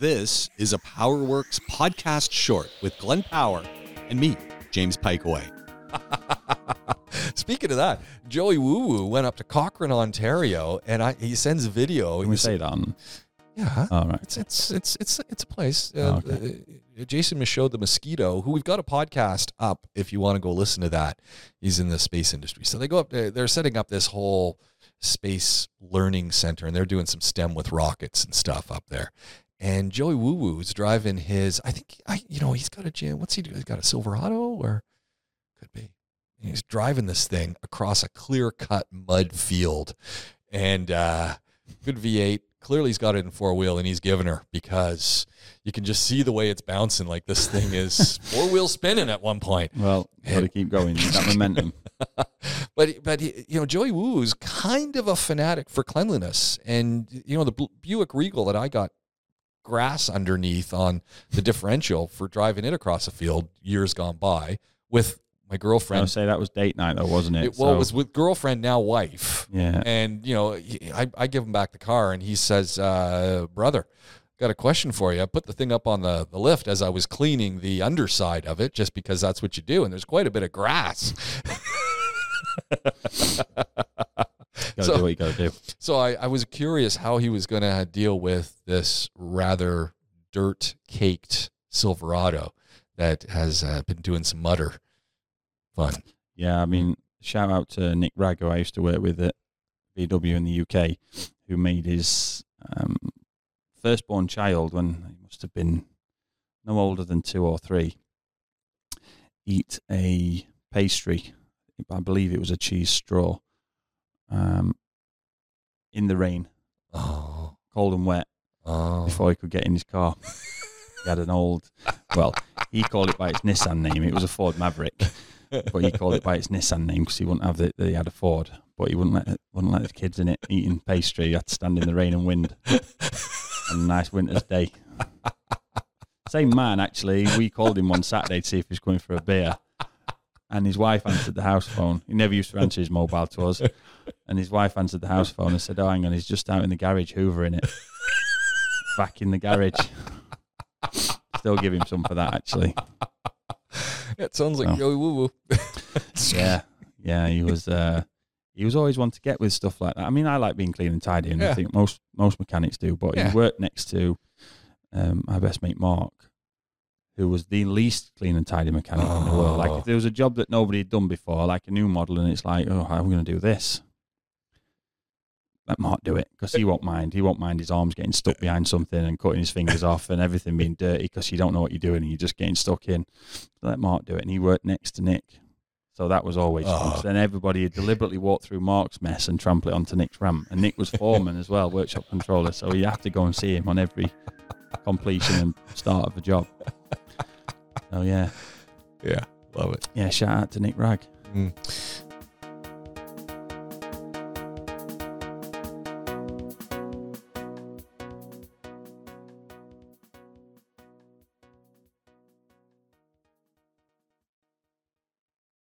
This is a PowerWorks podcast short with Glenn Power and me, James Pikeway. Speaking of that, Joey Woo Woo went up to Cochrane, Ontario, and I, he sends a video. Can we say that on? Yeah, All right. it's it's it's it's it's a place. Uh, Oh, okay. uh, Jason Michaud, the mosquito, who we've got a podcast up. If you want to go listen to that, he's in the space industry. So they go up. They're setting up this whole space learning center, and they're doing some STEM with rockets and stuff up there. And Joey Woo Woo's driving his. I think I you know he's got a gym. What's he do? He's got a Silverado or could be. He's driving this thing across a clear cut mud field, and uh, good V8. Clearly, he's got it in four wheel, and he's giving her because you can just see the way it's bouncing. Like this thing is four wheel spinning at one point. Well, got to keep going. That momentum. but but you know Joey Woo is kind of a fanatic for cleanliness, and you know the Buick Regal that I got grass underneath on the differential for driving it across a field years gone by with my girlfriend. I say that was date night, though, wasn't it? It, well, So, it was with girlfriend now wife, Yeah. and you know I, I give him back the car, and he says, uh, "Brother." Got a question for you. I put the thing up on the, the lift as I was cleaning the underside of it, just because that's what you do. And there's quite a bit of grass. Got to so- do what you got to do. So I, I was curious how he was going to deal with this rather dirt caked Silverado that has uh, been doing some mutter fun. Yeah, I mean, shout out to Nick Ragg, who I used to work with at VW in the UK, who made his um, firstborn child, when he must have been no older than two or three, eat a pastry. I believe it was a cheese straw um, in the rain, Oh, cold and wet, oh. before he could get in his car. he had an old, well, he called it by its Nissan name. It was a Ford Maverick, but he called it by its Nissan name because he wouldn't have the, he had a Ford, but he wouldn't let wouldn't let the kids in it eating pastry. He had to stand in the rain and wind on a nice winter's day. Same man, actually. We called him one Saturday to see if he was going for a beer. And his wife answered the house phone. He never used to answer his mobile to us. And his wife answered the house phone and said, Oh, hang on, he's just out in the garage hoovering it. Back in the garage. Still give him some for that, actually. It sounds like Oh. Joey Woo Woo. Yeah. Yeah, he was uh he was always one to get with stuff like that. I mean, I like being clean and tidy, and Yeah. I think most most mechanics do. But Yeah. he worked next to um, my best mate Mark, who was the least clean and tidy mechanic in the world. Like Oh. if there was a job that nobody had done before, like a new model, and it's like, oh, how are we going to do this? Let Mark do it because he won't mind. He won't mind his arms getting stuck behind something and cutting his fingers off and everything being dirty because you don't know what you're doing and you're just getting stuck in. Let Mark do it, and he worked next to Nick. So that was always fun. Oh. 'cause Then everybody would deliberately walked through Mark's mess and trampled it onto Nick's ramp. And Nick was foreman as well, workshop controller. So you have to go and see him on every completion and start of a job. Oh yeah, Yeah, love it. yeah. Shout out to Nick Ragg. Mm.